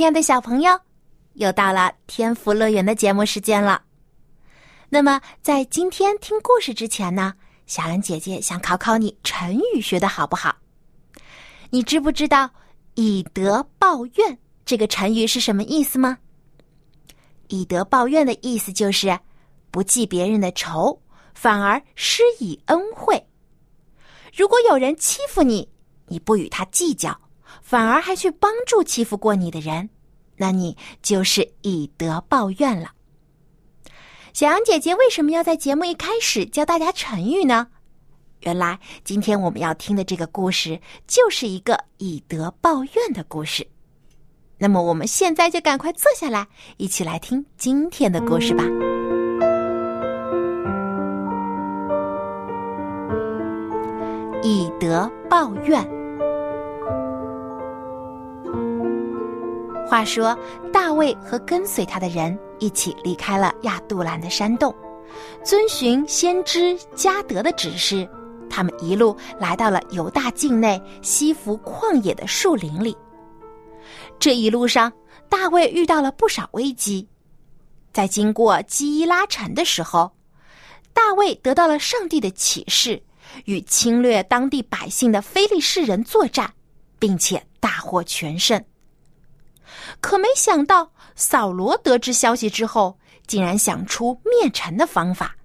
亲爱的小朋友，又到了天福乐园的节目时间了。那么，在今天听故事之前呢，小兰姐姐想考考你成语学的好不好？你知不知道“以德报怨”这个成语是什么意思吗？“以德报怨”的意思就是不记别人的仇，反而施以恩惠。如果有人欺负你，你不与他计较。反而还去帮助欺负过你的人，那你就是以德报怨了。小羊姐姐为什么要在节目一开始教大家成语呢？原来今天我们要听的这个故事就是一个以德报怨的故事。那么我们现在就赶快坐下来，一起来听今天的故事吧。以德报怨。话说，大卫和跟随他的人一起离开了亚杜兰的山洞，遵循先知加德的指示，他们一路来到了犹大境内西弗旷野的树林里。这一路上，大卫遇到了不少危机。在经过基伊拉城的时候，大卫得到了上帝的启示，与侵略当地百姓的非利士人作战，并且大获全胜。可没想到，扫罗得知消息之后，竟然想出灭城的方法，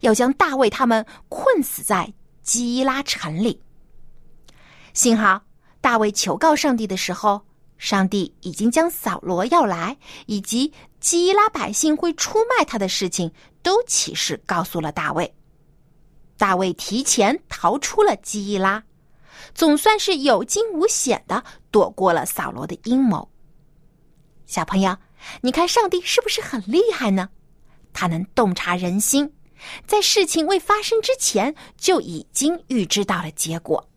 要将大卫他们困死在基伊拉城里。幸好大卫求告上帝的时候，上帝已经将扫罗要来以及基伊拉百姓会出卖他的事情都启示告诉了大卫。大卫提前逃出了基伊拉，总算是有惊无险的躲过了扫罗的阴谋。小朋友，你看上帝是不是很厉害呢？他能洞察人心，在事情未发生之前就已经预知到了结果。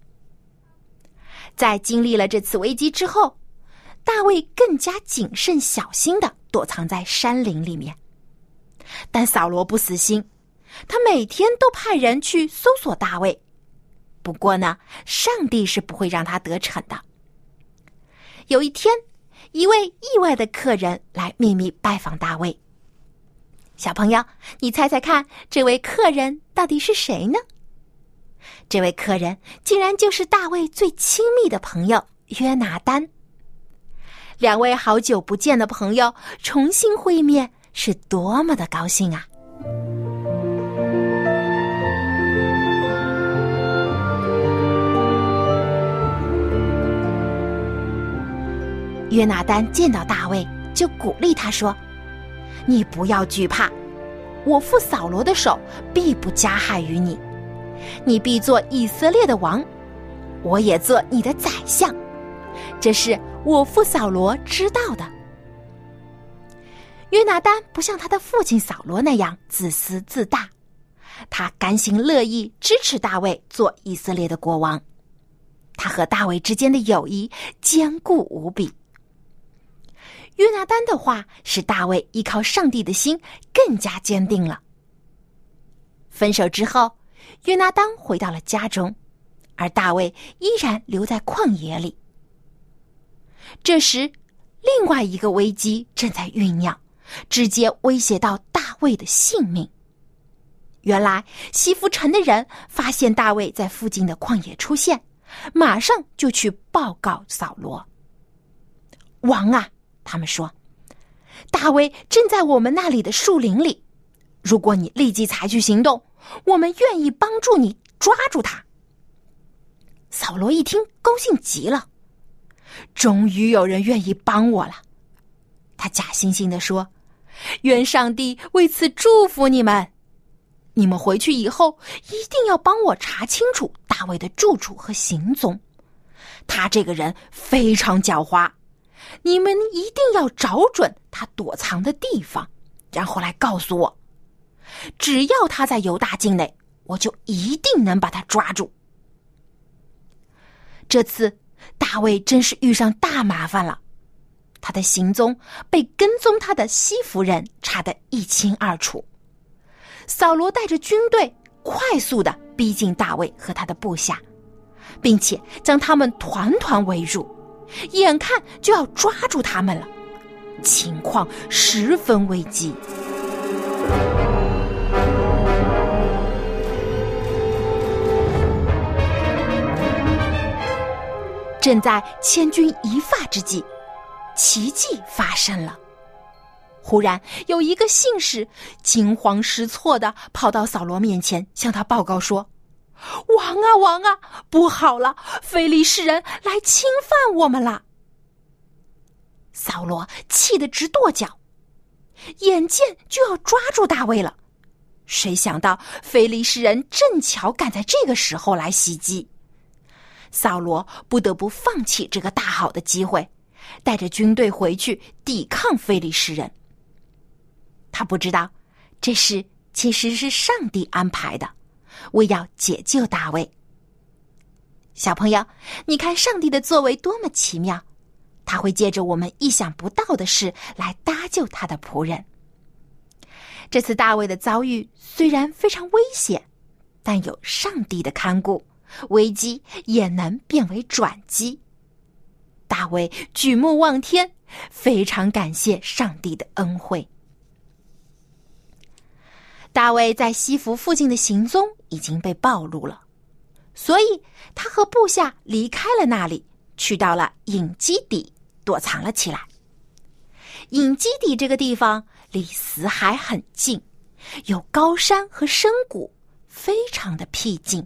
在经历了这次危机之后，大卫更加谨慎小心的躲藏在山林里面。但扫罗不死心，他每天都派人去搜索大卫。不过呢，上帝是不会让他得逞的。有一天。一位意外的客人来秘密拜访大卫。小朋友，你猜猜看，这位客人到底是谁呢？这位客人竟然就是大卫最亲密的朋友约拿丹。两位好久不见的朋友重新会面，是多么的高兴啊！约拿丹见到大卫，就鼓励他说：“你不要惧怕，我父扫罗的手必不加害于你，你必做以色列的王，我也做你的宰相。这是我父扫罗知道的。”约拿丹不像他的父亲扫罗那样自私自大，他甘心乐意支持大卫做以色列的国王，他和大卫之间的友谊坚固无比。约拿丹的话使大卫依靠上帝的心更加坚定了。分手之后，约拿丹回到了家中，而大卫依然留在旷野里。这时，另外一个危机正在酝酿，直接威胁到大卫的性命。原来，西弗城的人发现大卫在附近的旷野出现，马上就去报告扫罗王啊！他们说：“大卫正在我们那里的树林里，如果你立即采取行动，我们愿意帮助你抓住他。”扫罗一听，高兴极了，终于有人愿意帮我了。他假惺惺的说：“愿上帝为此祝福你们。你们回去以后，一定要帮我查清楚大卫的住处和行踪。他这个人非常狡猾，你们一定要找准他躲藏的地方，然后来告诉我。只要他在犹大境内，我就一定能把他抓住。这次大卫真是遇上大麻烦了，他的行踪被跟踪他的西夫人查得一清二楚。扫罗带着军队快速的逼近大卫和他的部下，并且将他们团团围住，眼看就要抓住他们了，情况十分危机。正在千钧一发之际，奇迹发生了。忽然有一个信使惊慌失措的跑到扫罗面前，向他报告说：“王啊王啊，不好了！非利士人来侵犯我们了。”扫罗气得直跺脚，眼见就要抓住大卫了，谁想到非利士人正巧赶在这个时候来袭击。扫罗不得不放弃这个大好的机会，带着军队回去抵抗非利士人。他不知道，这事其实是上帝安排的，为要解救大卫。小朋友，你看上帝的作为多么奇妙，他会借着我们意想不到的事来搭救他的仆人。这次大卫的遭遇虽然非常危险，但有上帝的看顾。危机也能变为转机。大卫举目望天，非常感谢上帝的恩惠。大卫在西服附近的行踪已经被暴露了，所以他和部下离开了那里，去到了隐基底躲藏了起来。隐基底这个地方离死海很近，有高山和深谷，非常的僻静。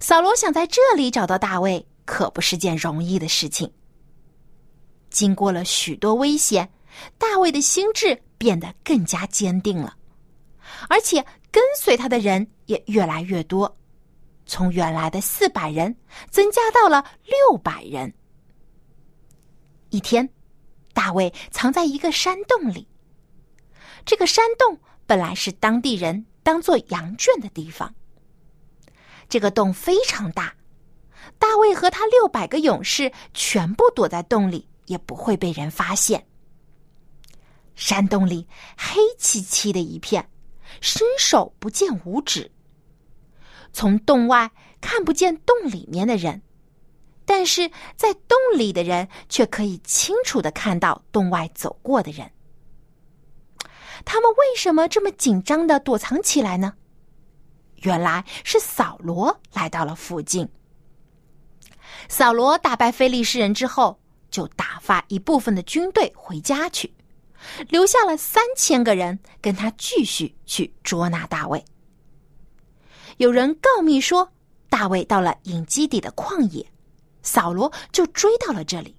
扫罗想在这里找到大卫，可不是件容易的事情。经过了许多危险，大卫的心智变得更加坚定了，而且跟随他的人也越来越多，从原来的四百人增加到了六百人。一天，大卫藏在一个山洞里。这个山洞本来是当地人当做羊圈的地方。这个洞非常大，大卫和他六百个勇士全部躲在洞里，也不会被人发现。山洞里黑漆漆的一片，伸手不见五指。从洞外看不见洞里面的人，但是在洞里的人却可以清楚的看到洞外走过的人。他们为什么这么紧张的躲藏起来呢？原来是扫罗来到了附近。扫罗打败非利士人之后，就打发一部分的军队回家去，留下了三千个人跟他继续去捉拿大卫。有人告密说，大卫到了隐基底的旷野，扫罗就追到了这里。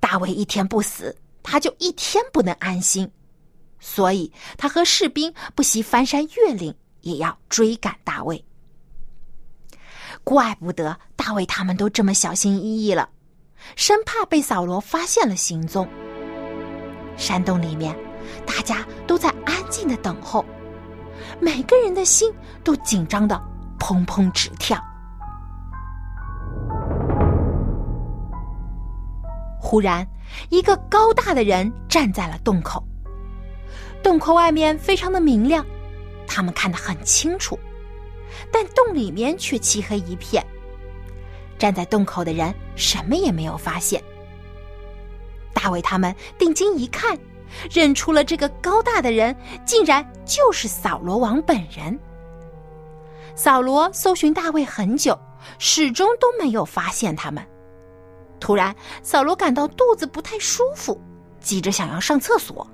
大卫一天不死，他就一天不能安心，所以他和士兵不惜翻山越岭。也要追赶大卫，怪不得大卫他们都这么小心翼翼了，生怕被扫罗发现了行踪。山洞里面，大家都在安静的等候，每个人的心都紧张的砰砰直跳。忽然，一个高大的人站在了洞口，洞口外面非常的明亮。他们看得很清楚，但洞里面却漆黑一片。站在洞口的人什么也没有发现。大卫他们定睛一看，认出了这个高大的人，竟然就是扫罗王本人。扫罗搜寻大卫很久，始终都没有发现他们。突然，扫罗感到肚子不太舒服，急着想要上厕所。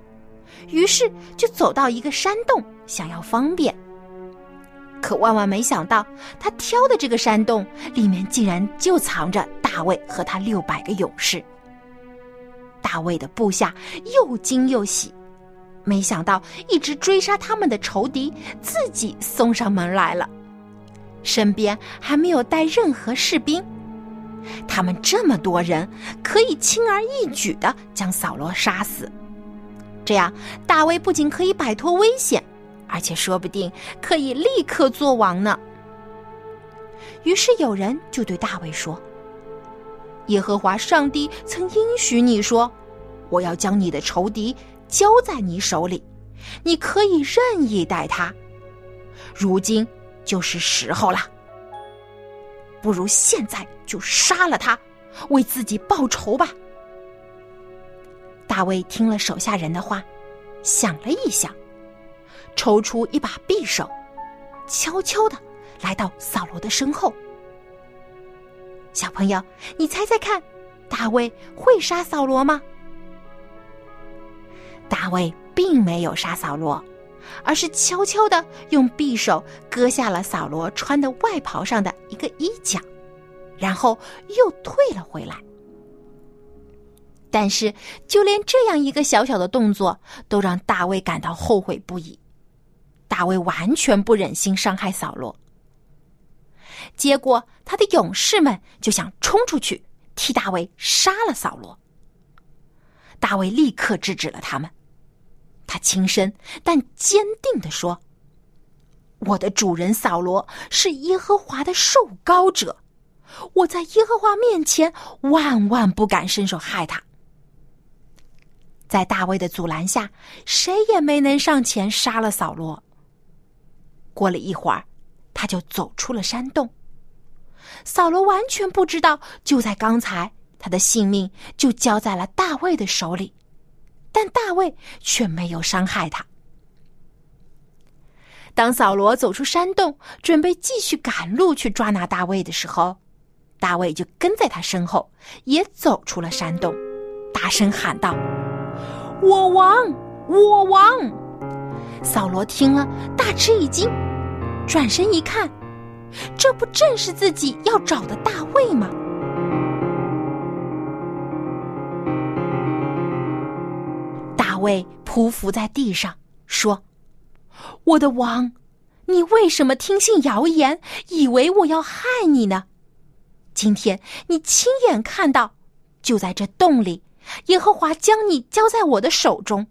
于是就走到一个山洞，想要方便。可万万没想到，他挑的这个山洞里面竟然就藏着大卫和他六百个勇士。大卫的部下又惊又喜，没想到一直追杀他们的仇敌自己送上门来了，身边还没有带任何士兵，他们这么多人，可以轻而易举的将扫罗杀死。这样，大卫不仅可以摆脱危险，而且说不定可以立刻做王呢。于是有人就对大卫说：“耶和华上帝曾应许你说，我要将你的仇敌交在你手里，你可以任意待他。如今就是时候了。”不如现在就杀了他，为自己报仇吧。大卫听了手下人的话，想了一想，抽出一把匕首，悄悄的来到扫罗的身后。小朋友，你猜猜看，大卫会杀扫罗吗？大卫并没有杀扫罗。而是悄悄的用匕首割下了扫罗穿的外袍上的一个衣角，然后又退了回来。但是，就连这样一个小小的动作，都让大卫感到后悔不已。大卫完全不忍心伤害扫罗，结果他的勇士们就想冲出去替大卫杀了扫罗。大卫立刻制止了他们。他轻声但坚定地说：“我的主人扫罗是耶和华的受膏者，我在耶和华面前万万不敢伸手害他。”在大卫的阻拦下，谁也没能上前杀了扫罗。过了一会儿，他就走出了山洞。扫罗完全不知道，就在刚才，他的性命就交在了大卫的手里。但大卫却没有伤害他。当扫罗走出山洞，准备继续赶路去抓拿大卫的时候，大卫就跟在他身后，也走出了山洞，大声喊道：“我王，我王！”扫罗听了，大吃一惊，转身一看，这不正是自己要找的大卫吗？大卫匍匐在地上说：“我的王，你为什么听信谣言，以为我要害你呢？今天你亲眼看到，就在这洞里，耶和华将你交在我的手中。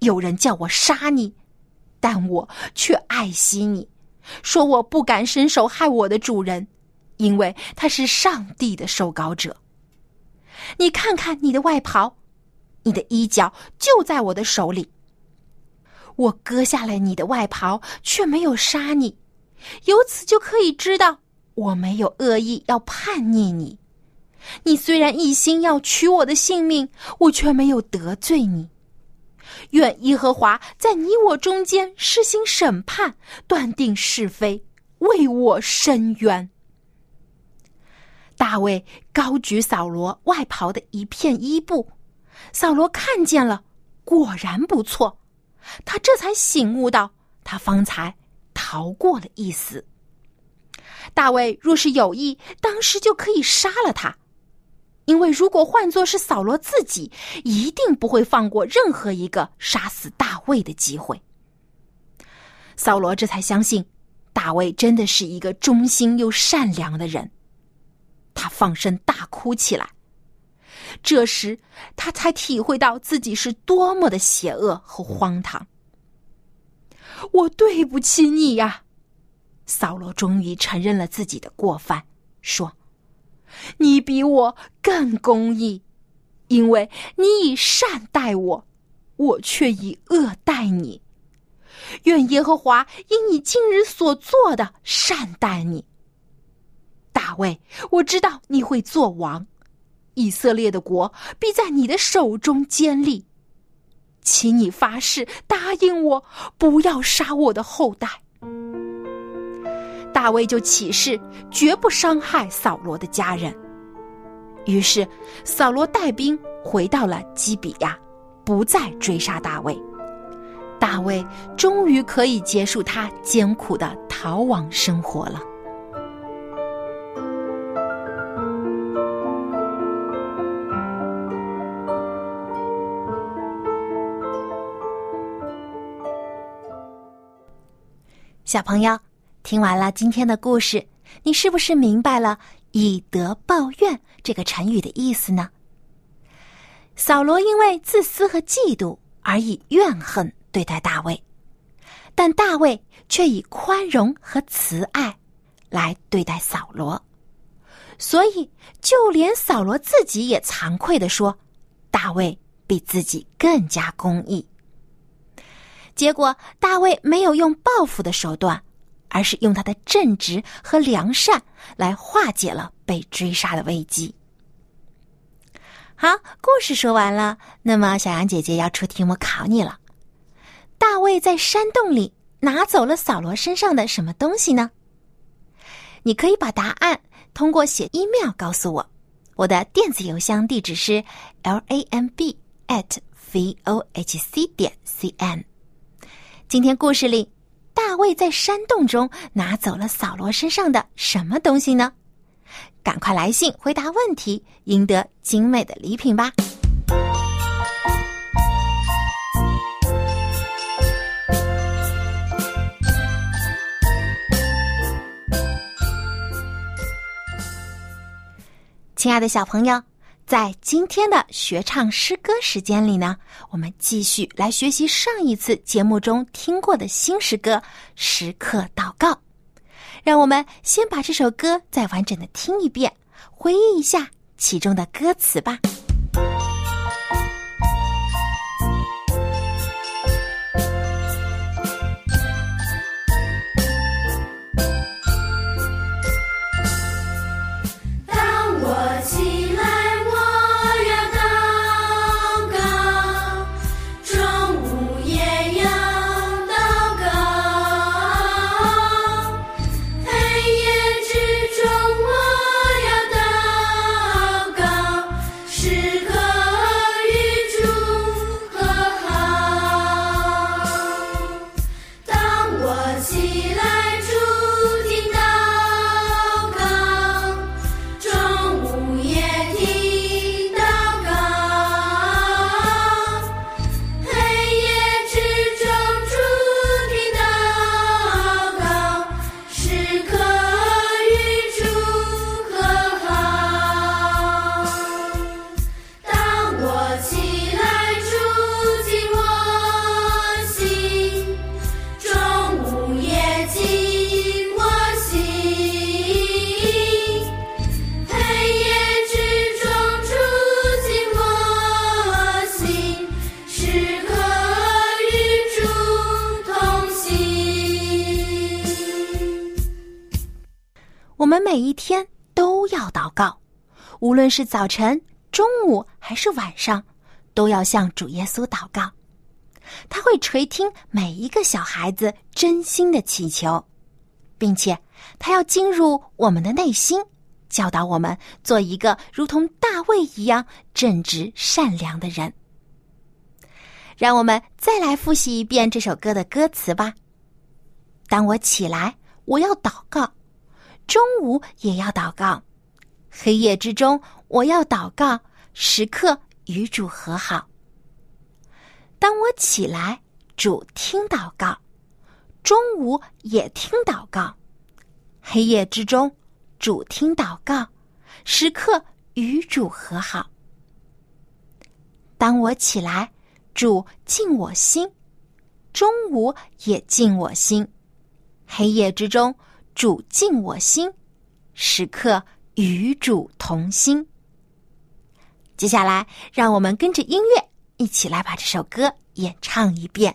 有人叫我杀你，但我却爱惜你，说我不敢伸手害我的主人，因为他是上帝的受膏者。你看看你的外袍。”你的衣角就在我的手里。我割下了你的外袍，却没有杀你，由此就可以知道我没有恶意要叛逆你。你虽然一心要取我的性命，我却没有得罪你。愿耶和华在你我中间施行审判，断定是非，为我伸冤。大卫高举扫罗外袍的一片衣布。扫罗看见了，果然不错，他这才醒悟到，他方才逃过了一死。大卫若是有意，当时就可以杀了他，因为如果换作是扫罗自己，一定不会放过任何一个杀死大卫的机会。扫罗这才相信，大卫真的是一个忠心又善良的人，他放声大哭起来。这时，他才体会到自己是多么的邪恶和荒唐。我对不起你呀，扫罗终于承认了自己的过犯，说：“你比我更公义，因为你以善待我，我却以恶待你。愿耶和华因你今日所做的善待你。大卫，我知道你会做王。”以色列的国必在你的手中坚立，请你发誓答应我，不要杀我的后代。大卫就起誓，绝不伤害扫罗的家人。于是，扫罗带兵回到了基比亚，不再追杀大卫。大卫终于可以结束他艰苦的逃亡生活了。小朋友，听完了今天的故事，你是不是明白了以德报怨这个成语的意思呢？扫罗因为自私和嫉妒而以怨恨对待大卫，但大卫却以宽容和慈爱来对待扫罗，所以就连扫罗自己也惭愧的说：“大卫比自己更加公义。”结果，大卫没有用报复的手段，而是用他的正直和良善来化解了被追杀的危机。好，故事说完了，那么小杨姐姐要出题目考你了：大卫在山洞里拿走了扫罗身上的什么东西呢？你可以把答案通过写 email 告诉我，我的电子邮箱地址是 l a m b at v o h c 点 c n。今天故事里，大卫在山洞中拿走了扫罗身上的什么东西呢？赶快来信回答问题，赢得精美的礼品吧！亲爱的小朋友。在今天的学唱诗歌时间里呢，我们继续来学习上一次节目中听过的新诗歌《时刻祷告》。让我们先把这首歌再完整的听一遍，回忆一下其中的歌词吧。每一天都要祷告，无论是早晨、中午还是晚上，都要向主耶稣祷告。他会垂听每一个小孩子真心的祈求，并且他要进入我们的内心，教导我们做一个如同大卫一样正直善良的人。让我们再来复习一遍这首歌的歌词吧。当我起来，我要祷告。中午也要祷告，黑夜之中我要祷告，时刻与主和好。当我起来，主听祷告；中午也听祷告，黑夜之中主听祷告，时刻与主和好。当我起来，主进我心；中午也进我心，黑夜之中。主静我心，时刻与主同心。接下来，让我们跟着音乐一起来把这首歌演唱一遍。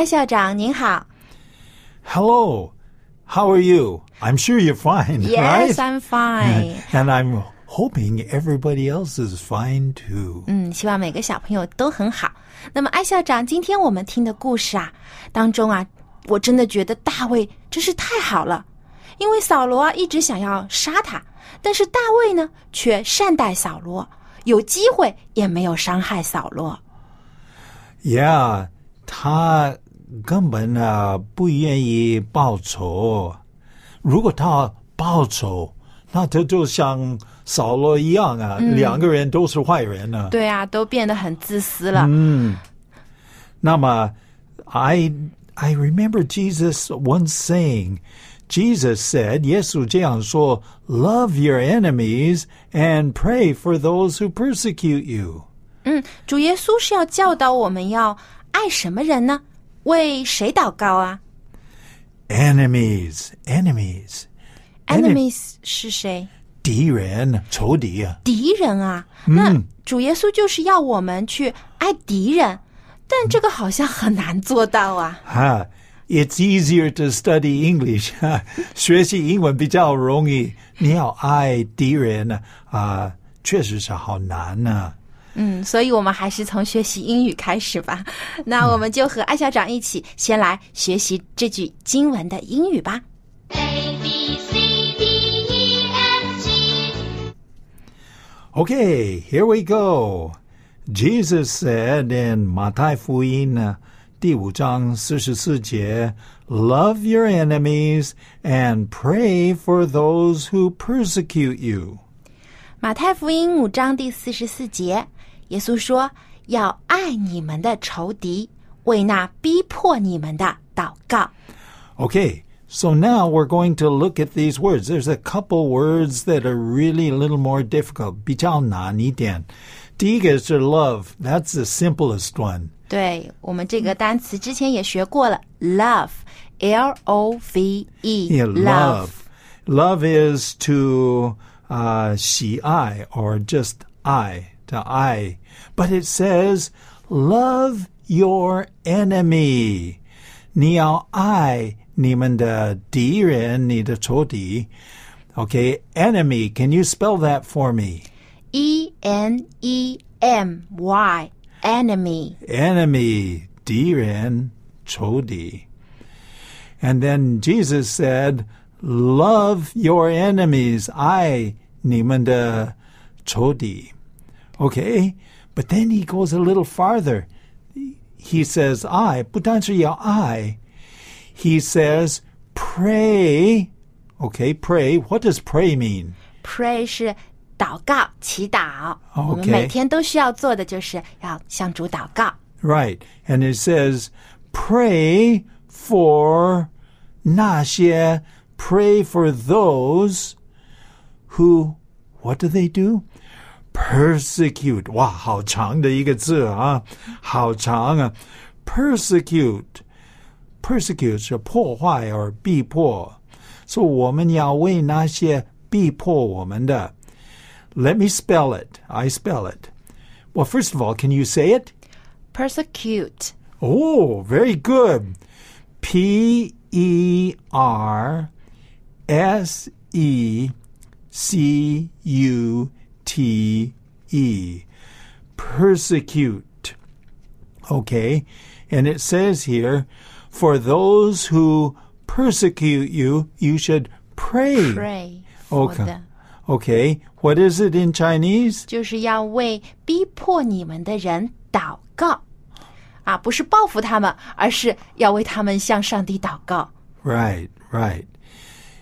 艾校长您好。 Hello, how are you? I'm sure you're fine, Yes, right? I'm fine. And I'm hoping everybody else is fine too. 嗯，希望每个小朋友都很好。那么，艾校长，今天我们听的故事啊，当中啊，我真的觉得大卫真是太好了，因为扫罗啊一直想要杀他，但是大卫呢却善待扫罗，有机会也没有伤害扫罗。 Yeah, 他 根本啊不愿意报仇。如果他报仇，那他就像扫罗一样啊，两个人都是坏人呢、对啊，都变得很自私了。那么，I I remember Jesus once saying, Jesus said, 耶稣这样说，Love your enemies and pray for those who persecute you. 嗯，主耶稣是要教导我们要爱什么人呢？ 为谁祷告啊 Enemies, enemies, Enemy？Enemies 是谁？敌人、仇敌啊。敌人啊。那主耶稣就是要我们去爱敌人，但这个好像很难做到啊。哈，It's easier to study English 哈，学习英文比较容易。你要爱敌人呢啊，确实是好难呢、嗯，所以我们还是从学习英语开始吧。那我们就和艾校长一起先来学习这句经文的英语吧。A B C D E F G Okay, here we go. Jesus said in 马太福音呢第五章四十四节，Love your enemies and pray for those who persecute you. 马太福音五章第四十四节，耶稣说：“要爱你们的仇敌，为那逼迫你们的祷告。 Okay, so now we're going to look at these words. There's a couple words that are really a little more difficult. 比较难一点。第一个是 love, that's the simplest one. ”对我们这个单词之前也学过了，love，l o v e， Yeah, love. Love is to uh, 喜爱 or just I, to I. But it says, love your enemy. 你要爱你们的敌人，你的仇敌。Okay, enemy. Can you spell that for me? e n e m y，enemy。 enemy, 敌人,仇敌. And then Jesus said, love your enemies, I, 你们的仇敌. Okay, but then he goes a little farther. He says, I, 不单是要爱, he says, pray. Okay, pray. What does pray mean? Pray 是祷告、祈祷。 OK 我们每天都需要做的就是要向主祷告。 Right. And it says, pray for 那些, pray for those who, what do they do? Persecute. 哇，好长的一个字啊，好长啊。Persecute. Persecute 是破坏 or 逼迫。所以我们要为那些逼迫我们的。Let me spell it. I spell it. Well, first of all, can you say it? Persecute. Oh, very good. P E R S E C U T E. Persecute. Okay. And it says here, for those who persecute you, you should pray. Pray for Okay. them. Okay. What is it in Chinese? 就是要为逼迫你们的人祷告，啊，不是报复他们，而是要为他们向上帝祷告。 Right, right.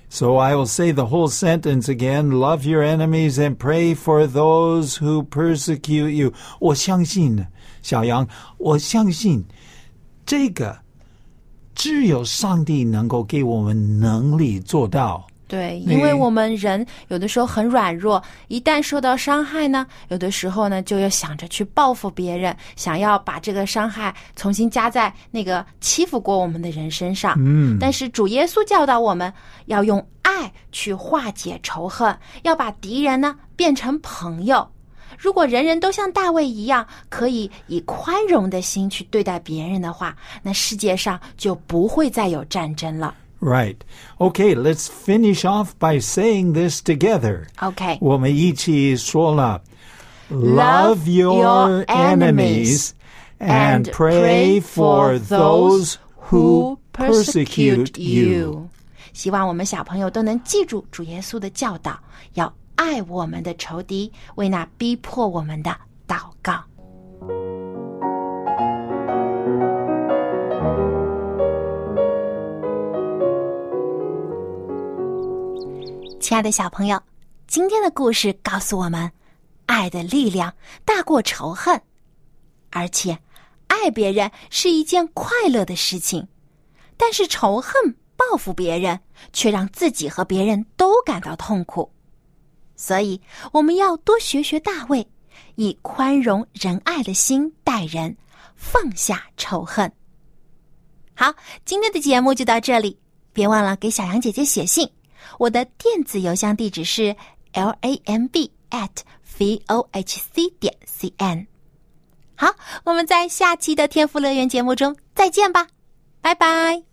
So I will say the whole sentence again. Love your enemies and pray for those who persecute you. 我相信，小杨，我相信这个只有上帝能够给我们能力做到。 对，因为我们人有的时候很软弱，一旦受到伤害呢，有的时候呢就要想着去报复别人，想要把这个伤害重新加在那个欺负过我们的人身上。嗯，但是主耶稣教导我们要用爱去化解仇恨，要把敌人呢变成朋友。如果人人都像大卫一样，可以以宽容的心去对待别人的话，那世界上就不会再有战争了。Right. Okay, let's finish off by saying this together. OK，我们一起说了 Love Love your your enemies and pray for those who persecute you. 希望我们小朋友都能记住主耶稣的教导，要爱我们的仇敌，为那逼迫我们的祷告。 亲爱的小朋友，今天的故事告诉我们，爱的力量大过仇恨，而且爱别人是一件快乐的事情。但是仇恨、报复别人，却让自己和别人都感到痛苦。所以，我们要多学学大卫，以宽容仁爱的心待人，放下仇恨。好，今天的节目就到这里，别忘了给小杨姐姐写信。我的电子邮箱地址是 l a m b at v o h c 点 c n。好，我们在下期的天赋乐园节目中再见吧，拜拜。